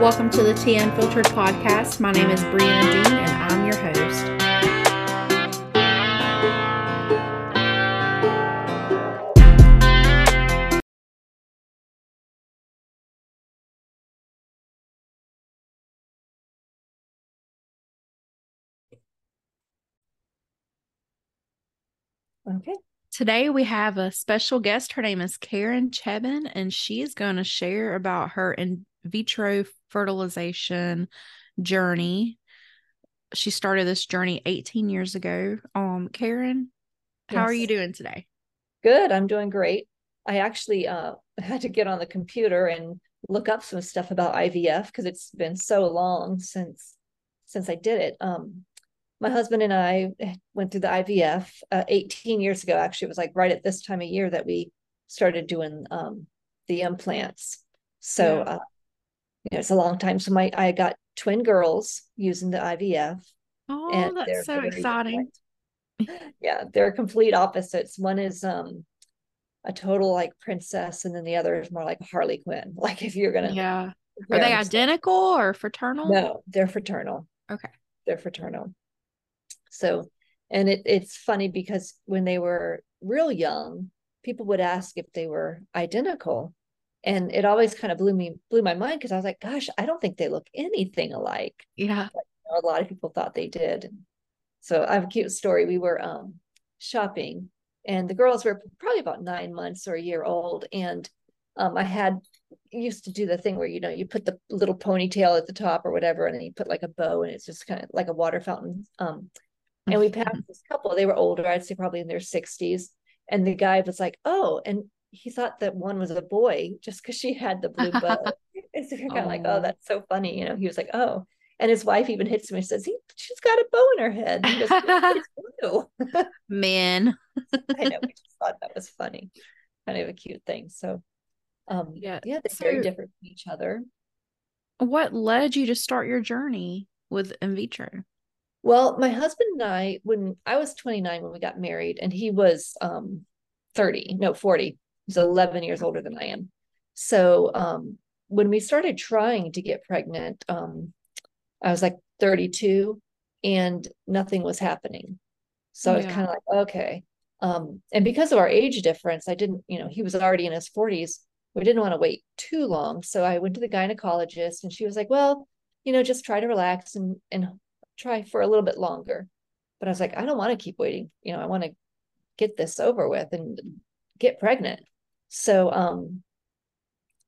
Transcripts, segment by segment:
Welcome to the Tea Unfiltered podcast. My name is Brianna Dean, and I'm your host. Okay. Today we have a special guest. Her name is Karen Tjebben, and she is going to share about her in vitro fertilization journey. She started this journey 18 years ago. Um, Karen, how are you doing today? Good. I'm doing great. I actually uh, had to get on the computer and look up some stuff about IVF because it's been so long since since I did it. Um, my husband and I went through the IVF uh, 18 years ago. Actually, it was like right at this time of year that we started doing um, the implants. So, Yeah. uh, you know, it's a long time. So my I got twin girls using the IVF. Oh, that's so exciting. different. yeah, they're complete opposites. One is um a total like princess, and then the other is more like Harley Quinn. Like if you're gonna Yeah. Are they identical or fraternal? No, they're fraternal. Okay. They're fraternal. So, and it it's funny because when they were real young, people would ask if they were identical. And it always kind of blew me blew my mind because I was like, gosh, I don't think they look anything alike. Yeah. a lot of people thought they did. So I have a cute story. We were um, shopping, and the girls were probably about nine months or a year old, and um, I had used to do the thing where you know you put the little ponytail at the top or whatever, and then you put like a bow, and it's just kind of like a water fountain. Um, and we passed this couple. They were older, I'd say probably in their sixties, and the guy was like, "Oh," and he thought that one was a boy just because she had the blue bow. and so you're kind of like, "Oh, that's so funny," you know. He was like, "Oh." And his wife even hits him and says, he, she's got a bow in her head. He goes, it's blue. Men. I know. We just thought that was funny. Kind of a cute thing. So, um, Yeah, yeah, they're very different from each other. What led you to start your journey with in vitro? Well, my husband and I, when I was 29 when we got married, and he was um 30, no, 40. He's 11 years older than I am. So um when we started trying to get pregnant, um I was like 32 and nothing was happening. So I was kind of like, okay. Um, and because of our age difference, I didn't, you know, he was already in his 40s. We didn't want to wait too long. So I went to the gynecologist and she was like, well, you know, just try to relax and and try for a little bit longer. But I was like, I don't want to keep waiting. You know, I want to get this over with and get pregnant. So um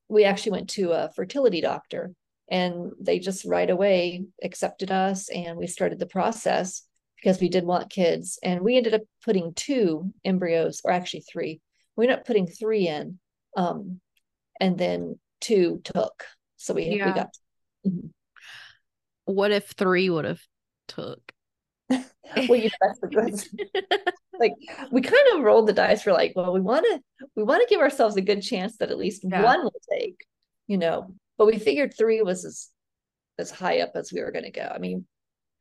we actually went to a fertility doctor and they just right away accepted us and we started the process because we did want kids and we ended up putting two embryos or actually three we ended up putting three in um and then two took so we, we Yeah. got Mhm. What if three would have took? well you that's the good like we kind of rolled the dice for like well we want to we want to give ourselves a good chance that at least Yeah. one will take you know but we figured three was as as high up as we were going to go i mean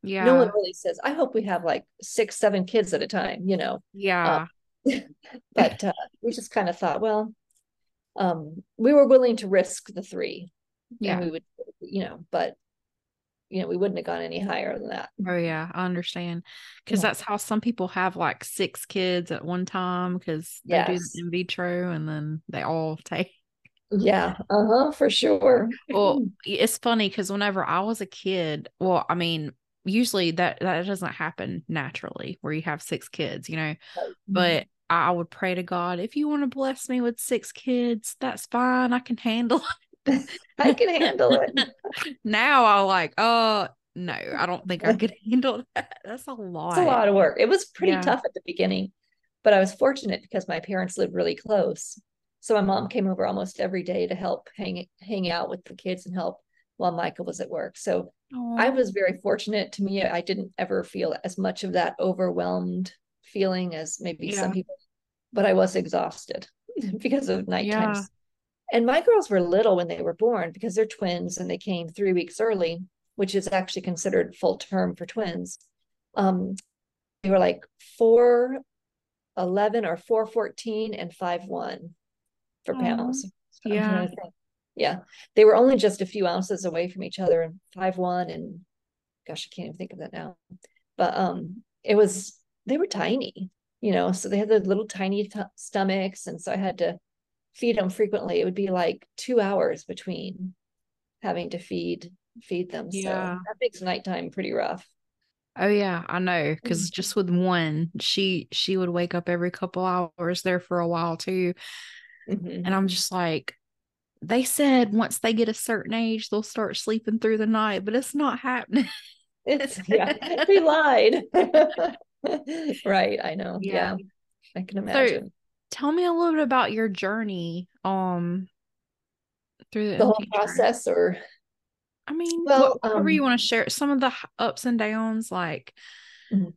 Yeah. no one really says i hope we have like six seven kids at a time you know yeah. but uh, we just kind of thought well um we were willing to risk the three Yeah. we would you know but you know we wouldn't have gone any higher than that Oh yeah, I understand. Because Yeah. that's how some people have like six kids at one time because they do Yes. the in vitro and then they all take. yeah uh-huh for sure Well, it's funny because whenever I was a kid, well, I mean, usually that that doesn't happen naturally where you have six kids, you know. But I would pray to God, if you want to bless me with six kids, that's fine. I can handle it. i can handle it now I like, oh no, I don't think I could handle that. That's a lot. It's a lot of work. It was pretty Yeah. tough at the beginning, but I was fortunate because my parents lived really close. So my mom came over almost every day to help hang hang out with the kids and help while Michael was at work. So I was very fortunate. To me, I didn't ever feel as much of that overwhelmed feeling as maybe Yeah. some people, but I was exhausted because of night Yeah. times. And my girls were little when they were born because they're twins and they came three weeks early, which is actually considered full term for twins. Um, they were like four 11 or 414 and 5 1 for pounds. Yeah. yeah. They were only just a few ounces away from each other and five one and gosh, I can't even think of that now. But um it was they were tiny, you know, so they had the little tiny t- stomachs and so I had to feed them frequently. It would be like 2 hours between having to feed feed them. Yeah. So that makes nighttime pretty rough. Oh yeah, I know. Because Mhm. just with one, she she would wake up every couple hours there for a while too, Mhm. and I'm just like, they said once they get a certain age, they'll start sleeping through the night, but it's not happening. It's yeah, they lied. right, I know. Yeah. Yeah. I can imagine. Tell me a little bit about your journey, um, through the, the whole process or I mean, Well, what, whatever you um, want to share, some of the ups and downs. Like Mhm.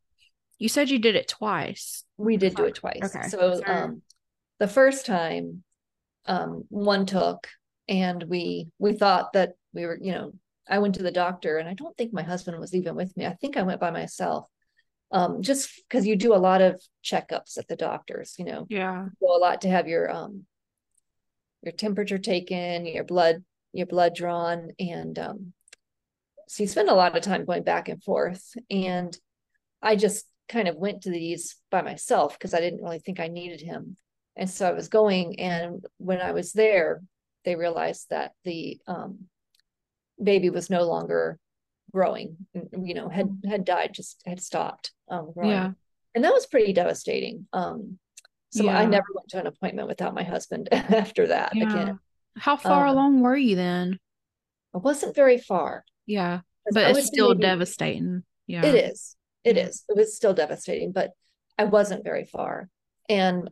you said, you did it twice. we did do it twice. Okay. So So- um the first time um one took and we we thought that we were, you know, I went to the doctor and I don't think my husband was even with me. I think I went by myself. Um just because you do a lot of checkups at the doctors, you know, Yeah, go a lot to have your um your temperature taken, your blood your blood drawn and um so you spend a lot of time going back and forth. And I just kind of went to these by myself because I didn't really think I needed him. And so I was going and when I was there they realized that the um baby was no longer growing, you know, had had died just had stopped um growing yeah, and that was pretty devastating. Um, so I never went to an appointment without my husband after that. yeah. Again, How far Um, along were you then? it wasn't very far. yeah but it's still maybe- devastating. Yeah, it is It is. It was still devastating, but I wasn't very far. And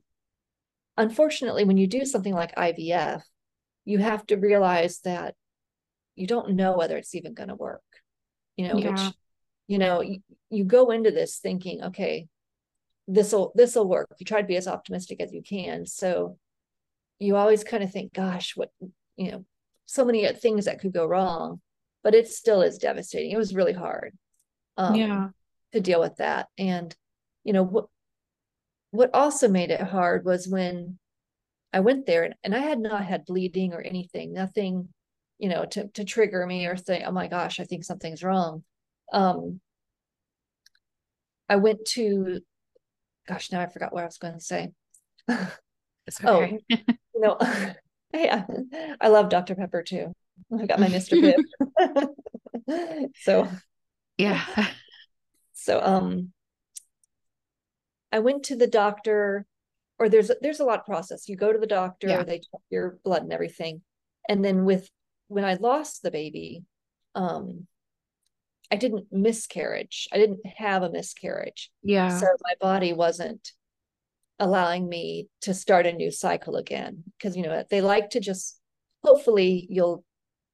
unfortunately, when you do something like IVF, you have to realize that you don't know whether it's even going to work. You know, Yeah. which you know, you, you go into this thinking, okay, this will this will work. You try to be as optimistic as you can. So you always kind of think, gosh, what you know, so many things that could go wrong, but it still is devastating. It was really hard. Um, yeah, to deal with that. And, you know, what what also made it hard was when I went there and, and I had not had bleeding or anything, nothing, you know, to to trigger me or think, oh my gosh, I think something's wrong. Um I went to gosh, now I forgot what I was going to say. Oh, you know, yeah, I love Dr. Pepper too. I got my Mr. So yeah, So um I went to the doctor or there's there's a lot of process. You go to the doctor, Yeah. they check your blood and everything. And then with when I lost the baby, um I didn't miscarriage. I didn't have a miscarriage. yeah, So my body wasn't allowing me to start a new cycle again because you know they like to just hopefully you'll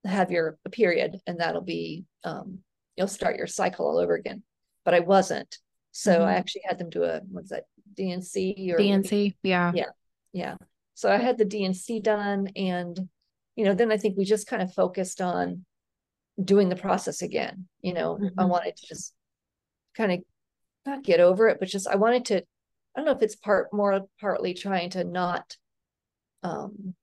have your period and that'll be um you'll start your cycle all over again but i wasn't so i Mhm. actually had them do a what's that dnc or DNC. Yeah, Yeah. yeah so i had the dnc done and you know then i think we just kind of focused on doing the process again you know i Mhm. wanted to just kind of not get over it but just i wanted to i don't know if it's part more partly trying to not um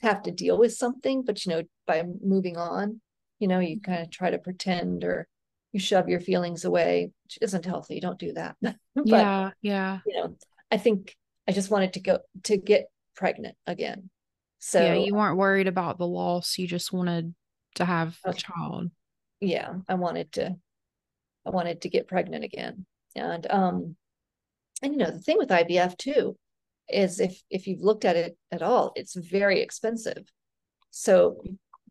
have to deal with something but you know by moving on you know you kind of try to pretend or you shove your feelings away which isn't healthy don't do that but yeah, yeah. you know i think i just wanted to go to get pregnant again so yeah, you weren't worried about the loss. You just wanted to have a child. yeah i wanted to i wanted to get pregnant again and um and you know the thing with ivf too is if if you've looked at it at all it's very expensive so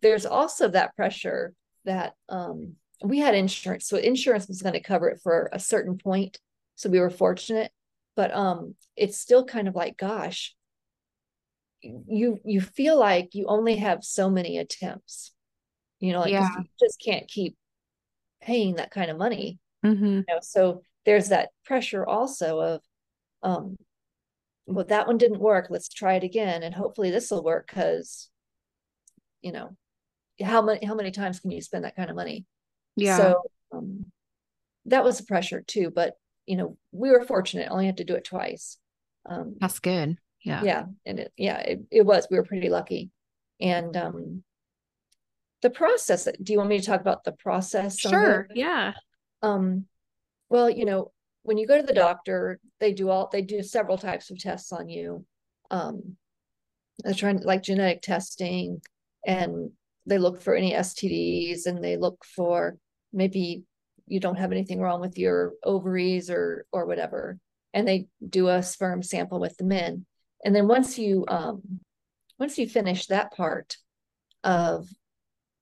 there's also that pressure that um we had insurance so insurance was going to cover it for a certain point so we were fortunate but um it's still kind of like gosh you you feel like you only have so many attempts you know like Yeah. you just can't keep paying that kind of money Mm-hmm. you know so there's that pressure also of um well that one didn't work let's try it again and hopefully this will work because you know how many how many times can you spend that kind of money Yeah. so um that was a pressure too but you know we were fortunate only had to do it twice um That's good. Yeah. yeah and it yeah it, it was we were pretty lucky And um, the process, do you want me to talk about the process? Sure. Yeah. Um, well, you know, when you go to the doctor, they do all they do several types of tests on you. Um, they're trying like genetic testing and they look for any STDs and they look for maybe you don't have anything wrong with your ovaries or or whatever and they do a sperm sample with the men and then once you um once you finish that part of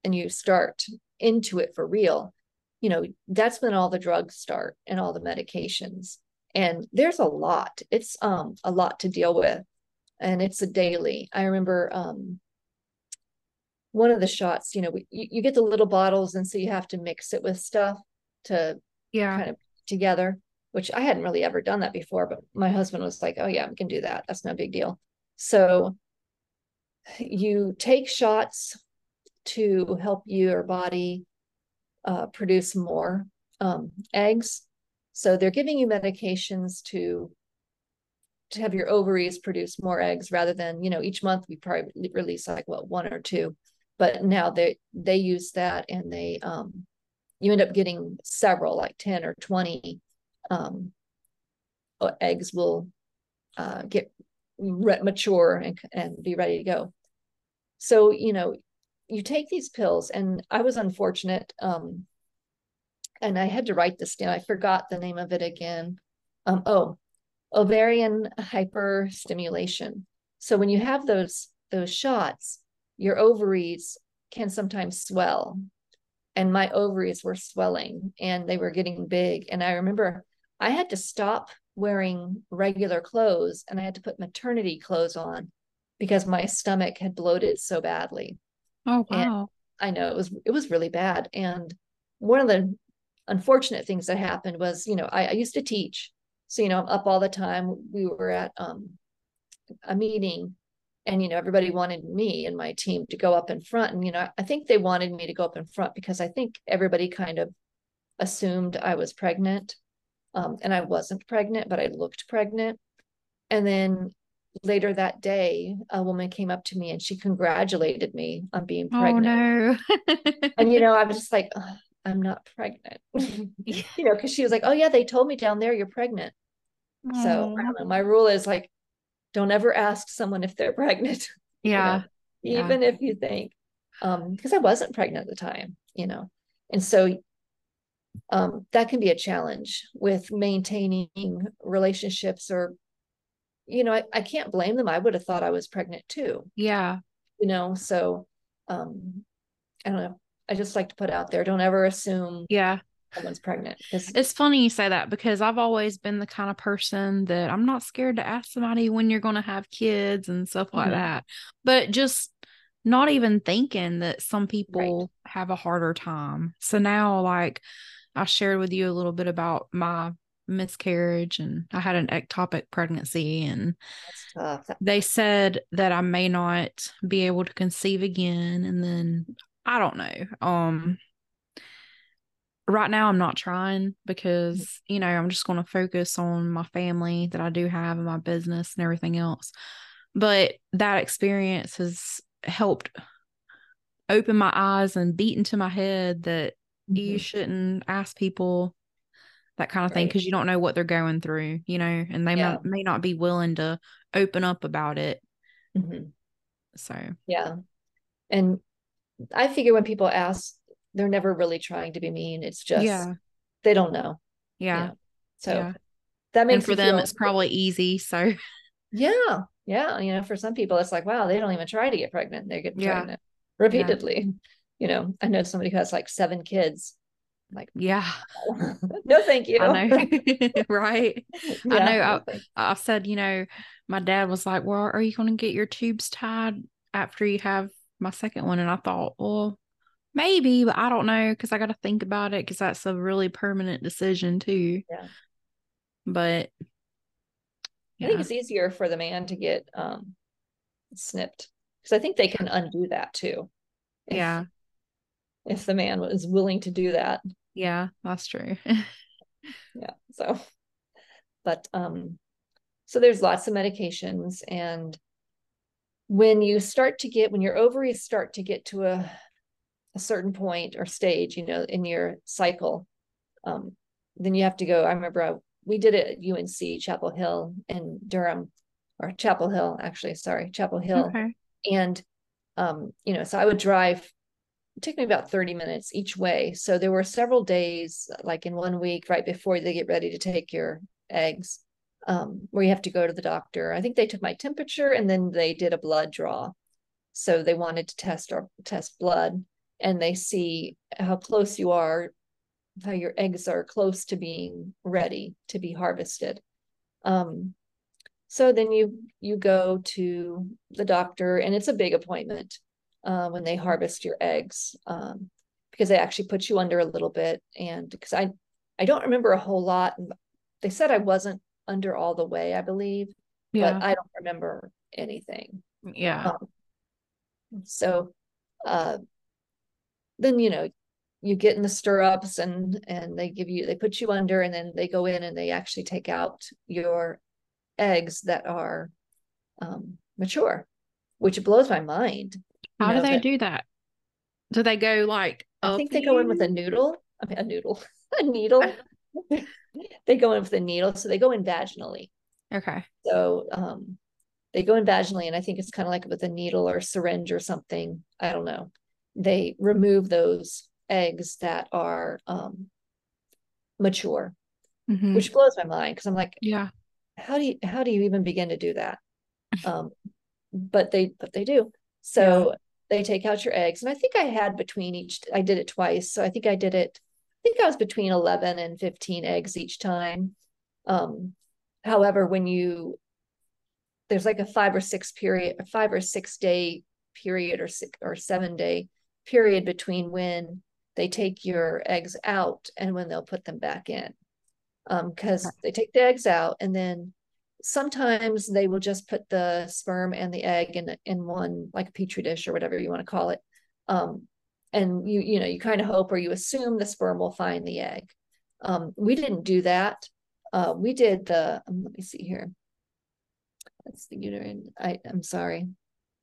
and you start into it for real you know that's when all the drugs start and all the medications. And there's a lot. It's um a lot to deal with. And it's a daily. I remember um one of the shots you know we, you, you get the little bottles and so you have to mix it with stuff to yeah. kind of together which i hadn't really ever done that before but my husband was like oh yeah we can do that. That's no big deal. So you take shots to help your body uh, produce more um, eggs. So they're giving you medications to to have your ovaries produce more eggs rather than you know each month we probably release like what one or two, but now they they use that and they um you end up getting several like ten or twenty um eggs will uh, get mature and and be ready to go. So you know you take these pills and i was unfortunate um and i had to write this down. I forgot the name of it again. Um oh ovarian hyperstimulation. So when you have those those shots your ovaries can sometimes swell. And my ovaries were swelling and they were getting big. And i remember i had to stop wearing regular clothes and i had to put maternity clothes on because my stomach had bloated so badly Oh wow. And I know it was it was really bad. And one of the unfortunate things that happened was, you know, I, I used to teach. So, you know, I'm up all the time. We were at um, a meeting and you know everybody wanted me and my team to go up in front and you know i think they wanted me to go up in front because i think everybody kind of assumed i was pregnant um, and i wasn't pregnant but i looked pregnant and then later that day, a woman came up to me and she congratulated me on being pregnant. Oh no. and you know, I was just like, I'm not pregnant. you know, because she was like, Oh yeah, they told me down there you're pregnant. Oh. So know, my rule is like, don't ever ask someone if they're pregnant. Yeah. you know? Even yeah. if you think, um, because I wasn't pregnant at the time, you know. And so um, that can be a challenge with maintaining relationships or you know, I, I can't blame them. I would have thought I was pregnant too. Yeah. You know, so um I don't know. I just like to put out there, don't ever assume yeah someone's pregnant. It's funny you say that because I've always been the kind of person that I'm not scared to ask somebody when you're going to have kids and stuff like mm-hmm. that. But just not even thinking that some people right. have a harder time. So now, like, I shared with you a little bit about my miscarriage and I had an ectopic pregnancy and they said that I may not be able to conceive again and then I don't know. Um right now I'm not trying because you know I'm just going to focus on my family that I do have and my business and everything else. But that experience has helped open my eyes and beat into my head that mm-hmm. you shouldn't ask people that kind of thing because you don't know what they're going through you know and they yeah. may, may not be willing to open up about it mm-hmm. so yeah and i figure when people ask they're never really trying to be mean it's just yeah they don't know yeah you know? so yeah. that makes and for them feel- it's probably easy so yeah yeah you know for some people it's like wow they don't even try to get pregnant they get yeah. pregnant repeatedly you know i know somebody who has like seven kids like, yeah, no, thank you. I know, right? Yeah, I know. I, I said, you know, my dad was like, "Well, are you going to get your tubes tied after you have my second one?" And I thought, well, maybe, but I don't know because I got to think about it because that's a really permanent decision too. Yeah. But yeah. I think it's easier for the man to get um snipped because I think they can undo that too. If, yeah if the man was willing to do that. Yeah, that's true. yeah. So, but um, so there's lots of medications, and when you start to get when your ovaries start to get to a a certain point or stage, you know, in your cycle, um, then you have to go. I remember I, we did it at UNC Chapel Hill in Durham, or Chapel Hill, actually, sorry, Chapel Hill. Okay. And, um, you know, so I would drive, it took me about 30 minutes each way. So there were several days, like in one week, right before they get ready to take your eggs, um, where you have to go to the doctor. I think they took my temperature and then they did a blood draw. So they wanted to test or test blood and they see how close you are, how your eggs are close to being ready to be harvested. Um, so then you you go to the doctor, and it's a big appointment uh, when they harvest your eggs um, because they actually put you under a little bit. And because I I don't remember a whole lot. They said I wasn't under all the way, I believe, yeah. but I don't remember anything. Yeah. Um, so uh, then you know you get in the stirrups and and they give you they put you under and then they go in and they actually take out your eggs that are um, mature which blows my mind how do they do that do they go like i think they you? go in with a noodle i mean a noodle a needle they go in with a needle so they go in vaginally okay so um they go in vaginally and i think it's kind of like with a needle or a syringe or something i don't know they remove those eggs that are um, mature, mm-hmm. which blows my mind because I'm like, yeah, how do you how do you even begin to do that? Um, but they but they do. So. They take out your eggs, and I think I had between each. I did it twice, so I think I did it. I think I was between eleven and fifteen eggs each time. Um, however, when you there's like a five or six period, a five or six day period or six or seven day period between when they take your eggs out and when they'll put them back in. Because um, they take the eggs out and then sometimes they will just put the sperm and the egg in in one like a petri dish or whatever you want to call it. Um, and you you know you kind of hope or you assume the sperm will find the egg. Um, we didn't do that. Uh, we did the um, let me see here. That's the uterine. I I'm sorry.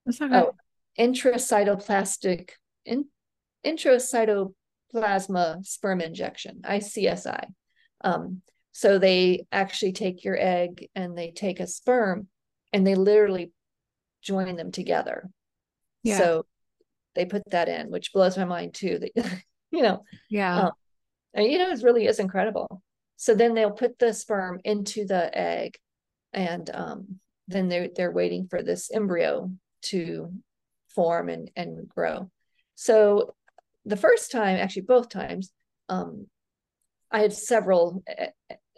That's okay. Oh, intracytoplastic in, intracytoplasma sperm injection, ICSI. Um, so they actually take your egg and they take a sperm and they literally join them together. Yeah. So they put that in, which blows my mind too. That you know, yeah, um, and, you know, it really is incredible. So then they'll put the sperm into the egg, and um, then they're they're waiting for this embryo to form and and grow. So the first time, actually both times, um, I had several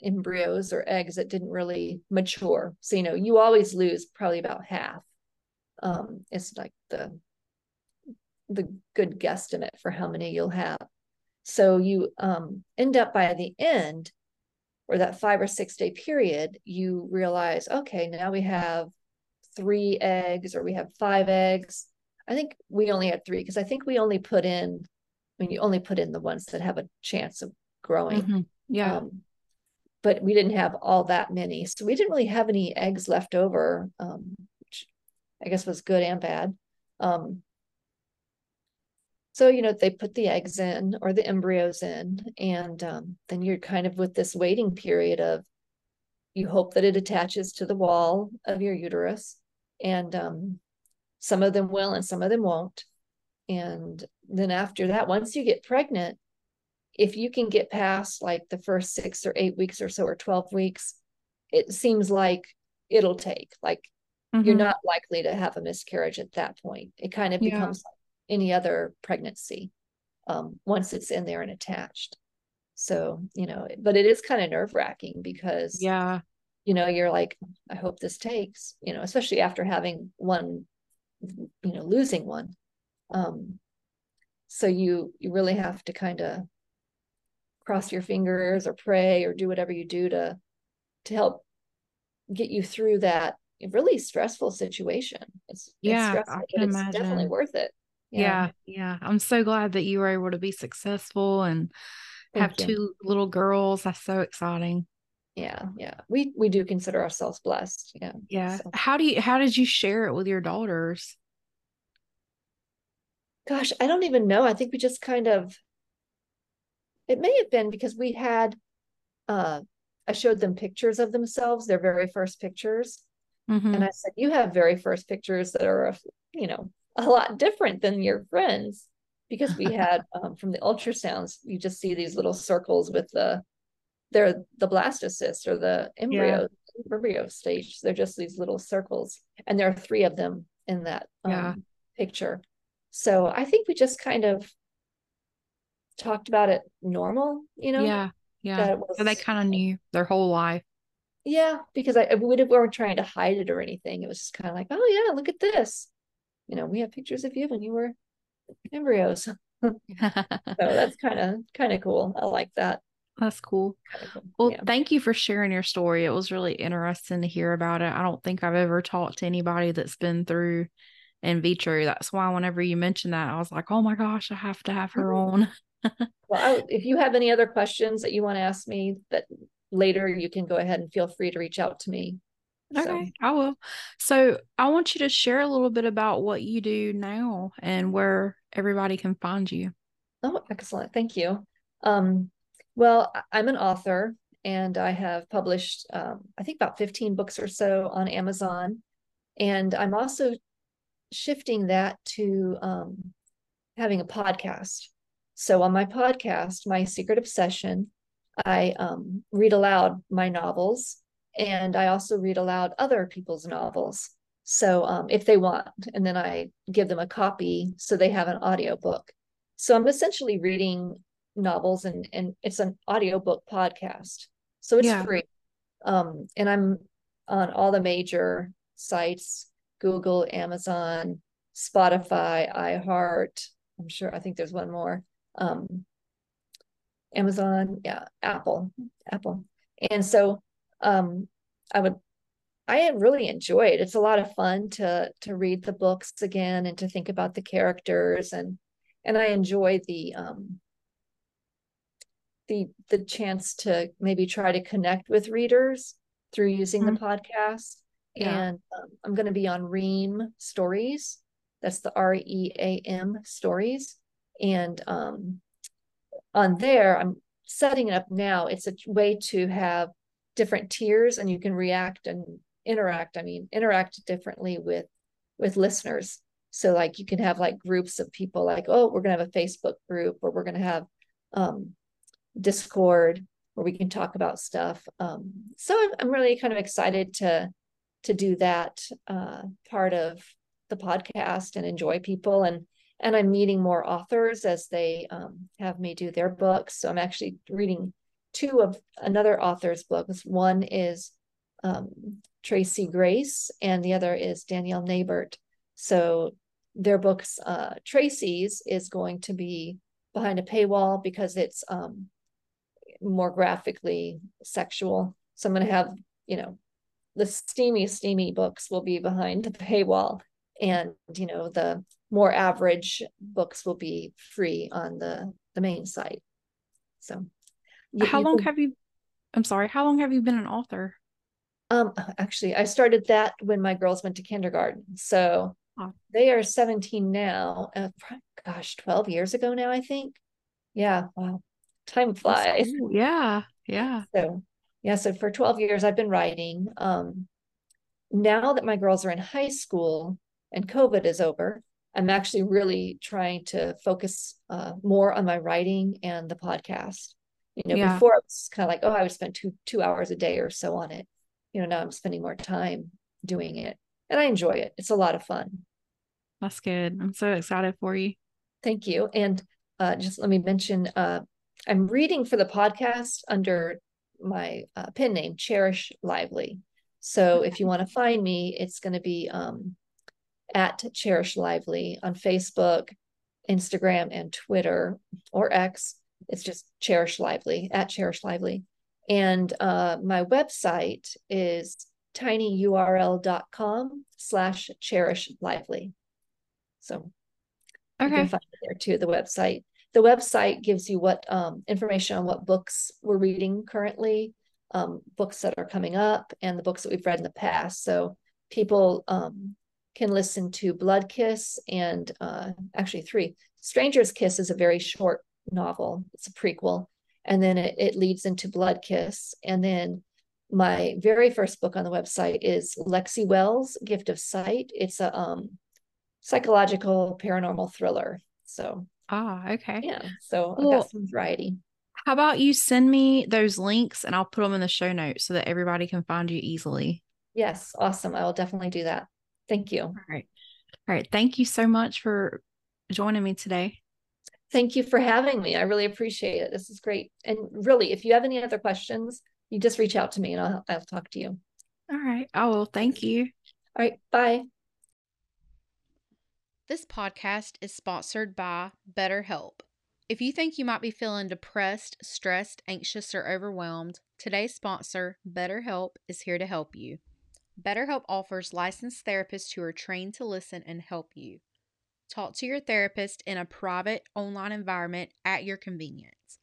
embryos or eggs that didn't really mature. So you know, you always lose probably about half. Um, it's like the the good guesstimate for how many you'll have. So you um, end up by the end, or that five or six day period, you realize, okay, now we have three eggs or we have five eggs I think we only had three because I think we only put in, I mean, you only put in the ones that have a chance of growing. Mm-hmm. Yeah. Um, but we didn't have all that many. So we didn't really have any eggs left over, um, which I guess was good and bad. Um, so, you know, they put the eggs in or the embryos in, and um, then you're kind of with this waiting period of you hope that it attaches to the wall of your uterus. And um, some of them will and some of them won't. And then after that, once you get pregnant, if you can get past like the first six or eight weeks or so, or 12 weeks, it seems like it'll take. Like mm-hmm. you're not likely to have a miscarriage at that point. It kind of yeah. becomes like any other pregnancy um, once it's in there and attached. So, you know, but it is kind of nerve wracking because, yeah, you know, you're like, I hope this takes, you know, especially after having one you know losing one um so you you really have to kind of cross your fingers or pray or do whatever you do to to help get you through that really stressful situation it's yeah it's, it's definitely worth it yeah. yeah. yeah i'm so glad that you were able to be successful and Thank have you. two little girls that's so exciting yeah yeah we we do consider ourselves blessed yeah Yeah. so. How do you how did you share it with your daughters? gosh i don't even know i think we just kind of it may have been because we had uh i showed them pictures of themselves their very first pictures. Mhm. and i said you have very first pictures that are you know a lot different than your friends. Because we had um, from the ultrasounds you just see these little circles with the they're the blastocysts or the embryo embryo stage. They're just these little circles. And there are three of them in that um, Yeah. picture. So i think we just kind of talked about it normal you know yeah. Yeah. it So they kind of knew their whole life. yeah because i we weren't trying to hide it or anything it was just kind of like oh yeah look at this you know we have pictures of you when you were embryos so that's kind of kind of cool i like that That's cool. Cool. Well, yeah thank you for sharing your story. It was really interesting to hear about it. I don't think I've ever talked to anybody that's been through in vitro. That's why whenever you mentioned that, I was like, oh my gosh, I have to have her mm-hmm. on. Well, I, if you have any other questions that you want to ask me that later, you can go ahead and feel free to reach out to me. So, Okay, I will. So I want you to share a little bit about what you do now and where everybody can find you. oh, excellent. Thank you. Um, well, I'm an author and I have published, um, I think about 15 books or so on Amazon. And I'm also shifting that to um, having a podcast. So on my podcast, My Secret Obsession, I um, read aloud my novels and I also read aloud other people's novels. So um, if they want, and then I give them a copy so they have an audiobook. So I'm essentially reading novels and, and it's an audiobook podcast. So it's Yeah. free. Um, and I'm on all the major sites, Google, Amazon, Spotify, iHeart. I'm sure I think there's one more. Um, Amazon, yeah, Apple, Apple. And so um I would I really enjoy it. It's a lot of fun to to read the books again and to think about the characters and and I enjoy the um the the chance to maybe try to connect with readers through using the podcast. Yeah. And um, I'm going to be on Ream Stories. That's the R E A M Stories. And um, on there, I'm setting it up now. It's a way to have different tiers, and you can react and interact. I mean, interact differently with with listeners. So, like, you can have like groups of people. Like, oh, we're gonna have a Facebook group, or we're gonna have um, Discord where we can talk about stuff. Um, so I'm, really kind of excited to to do that uh, part of the podcast and enjoy people and and I'm meeting more authors as they um, have me do their books. So I'm actually reading two of another author's books. One is um, Tracy Grace, and the other is Danielle Nabert. So their books, uh, Tracy's is going to be behind a paywall because it's um, more graphically sexual. So I'm going to have, you know, the steamy, steamy books will be behind the paywall. And, you know, the more average books will be free on the, the main site. So you- How you long can- have you, I'm sorry, how long have you been an author? Um, actually, I started that when my girls went to kindergarten. So Oh. they are 17 now. Uh, gosh, 12 years ago now, I think. Yeah, wow. Time flies. cool. Yeah. Yeah. So, yeah, so for 12 years I've been writing. Um, now that my girls are in high school and COVID is over, I'm actually really trying to focus uh, more on my writing and the podcast. You know, Yeah. before it was kind of like, oh, I would spend two two hours a day or so on it. You know, now I'm spending more time doing it, and I enjoy it. It's a lot of fun. That's good. I'm so excited for you. Thank you. And uh, just let me mention, uh, I'm reading for the podcast under my uh, pen name, Cherish Lively. So if you want to find me, it's going to be um, at Cherish Lively on Facebook, Instagram, and Twitter or X. It's just Cherish Lively at Cherish Lively. And uh, my website is tinyurl.com slash cherish lively. So you Okay. can find it there too, the website. The website gives you what um, information on what books we're reading currently, um, books that are coming up and the books that we've read in the past. So people um, can listen to Blood Kiss and uh, actually three. Stranger's Kiss is a very short novel. It's a prequel, and then it, it leads into Blood Kiss, and then my very first book on the website is Lexi Wells, Gift of Sight. It's a um, psychological paranormal thriller. So ah, okay, yeah. So I've got some variety. How about you send me those links and I'll put them in the show notes so that everybody can find you easily. Yes, awesome. I will definitely do that. Thank you. All right. All right. Thank you so much for joining me today. Thank you for having me. I really appreciate it. This is great. And really, if you have any other questions, you just reach out to me and I'll, I'll talk to you. All right. Oh, I will. thank you. All right. Bye. This podcast is sponsored by BetterHelp. If you think you might be feeling depressed, stressed, anxious, or overwhelmed, today's sponsor, BetterHelp, is here to help you. BetterHelp offers licensed therapists who are trained to listen and help you. Talk to your therapist in a private online environment at your convenience.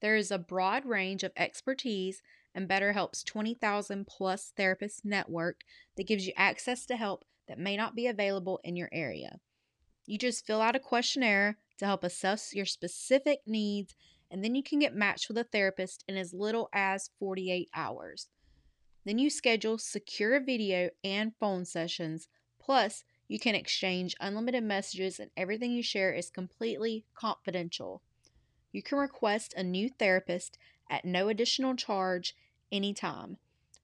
There is a broad range of expertise and BetterHelp's 20,000 plus therapist network that gives you access to help that may not be available in your area. You just fill out a questionnaire to help assess your specific needs, and then you can get matched with a therapist in as little as 48 hours. Then you schedule secure video and phone sessions. Plus, you can exchange unlimited messages, and everything you share is completely confidential. You can request a new therapist at no additional charge anytime.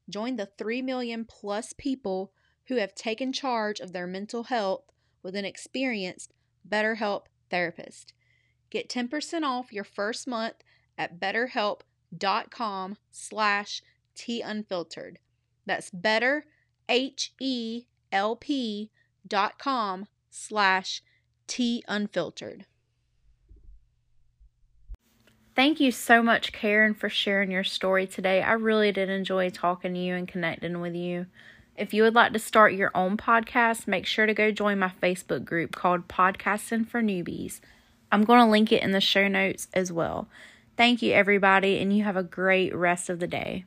Join the 3 million plus people who have taken charge of their mental health with an experienced BetterHelp therapist. Get 10% off your first month at betterhelp.com slash unfiltered. That's better, H-E-L-P dot com slash T unfiltered. Thank you so much, Karen, for sharing your story today. I really did enjoy talking to you and connecting with you. If you would like to start your own podcast, make sure to go join my Facebook group called Podcasting for Newbies. I'm going to link it in the show notes as well. Thank you, everybody, and you have a great rest of the day.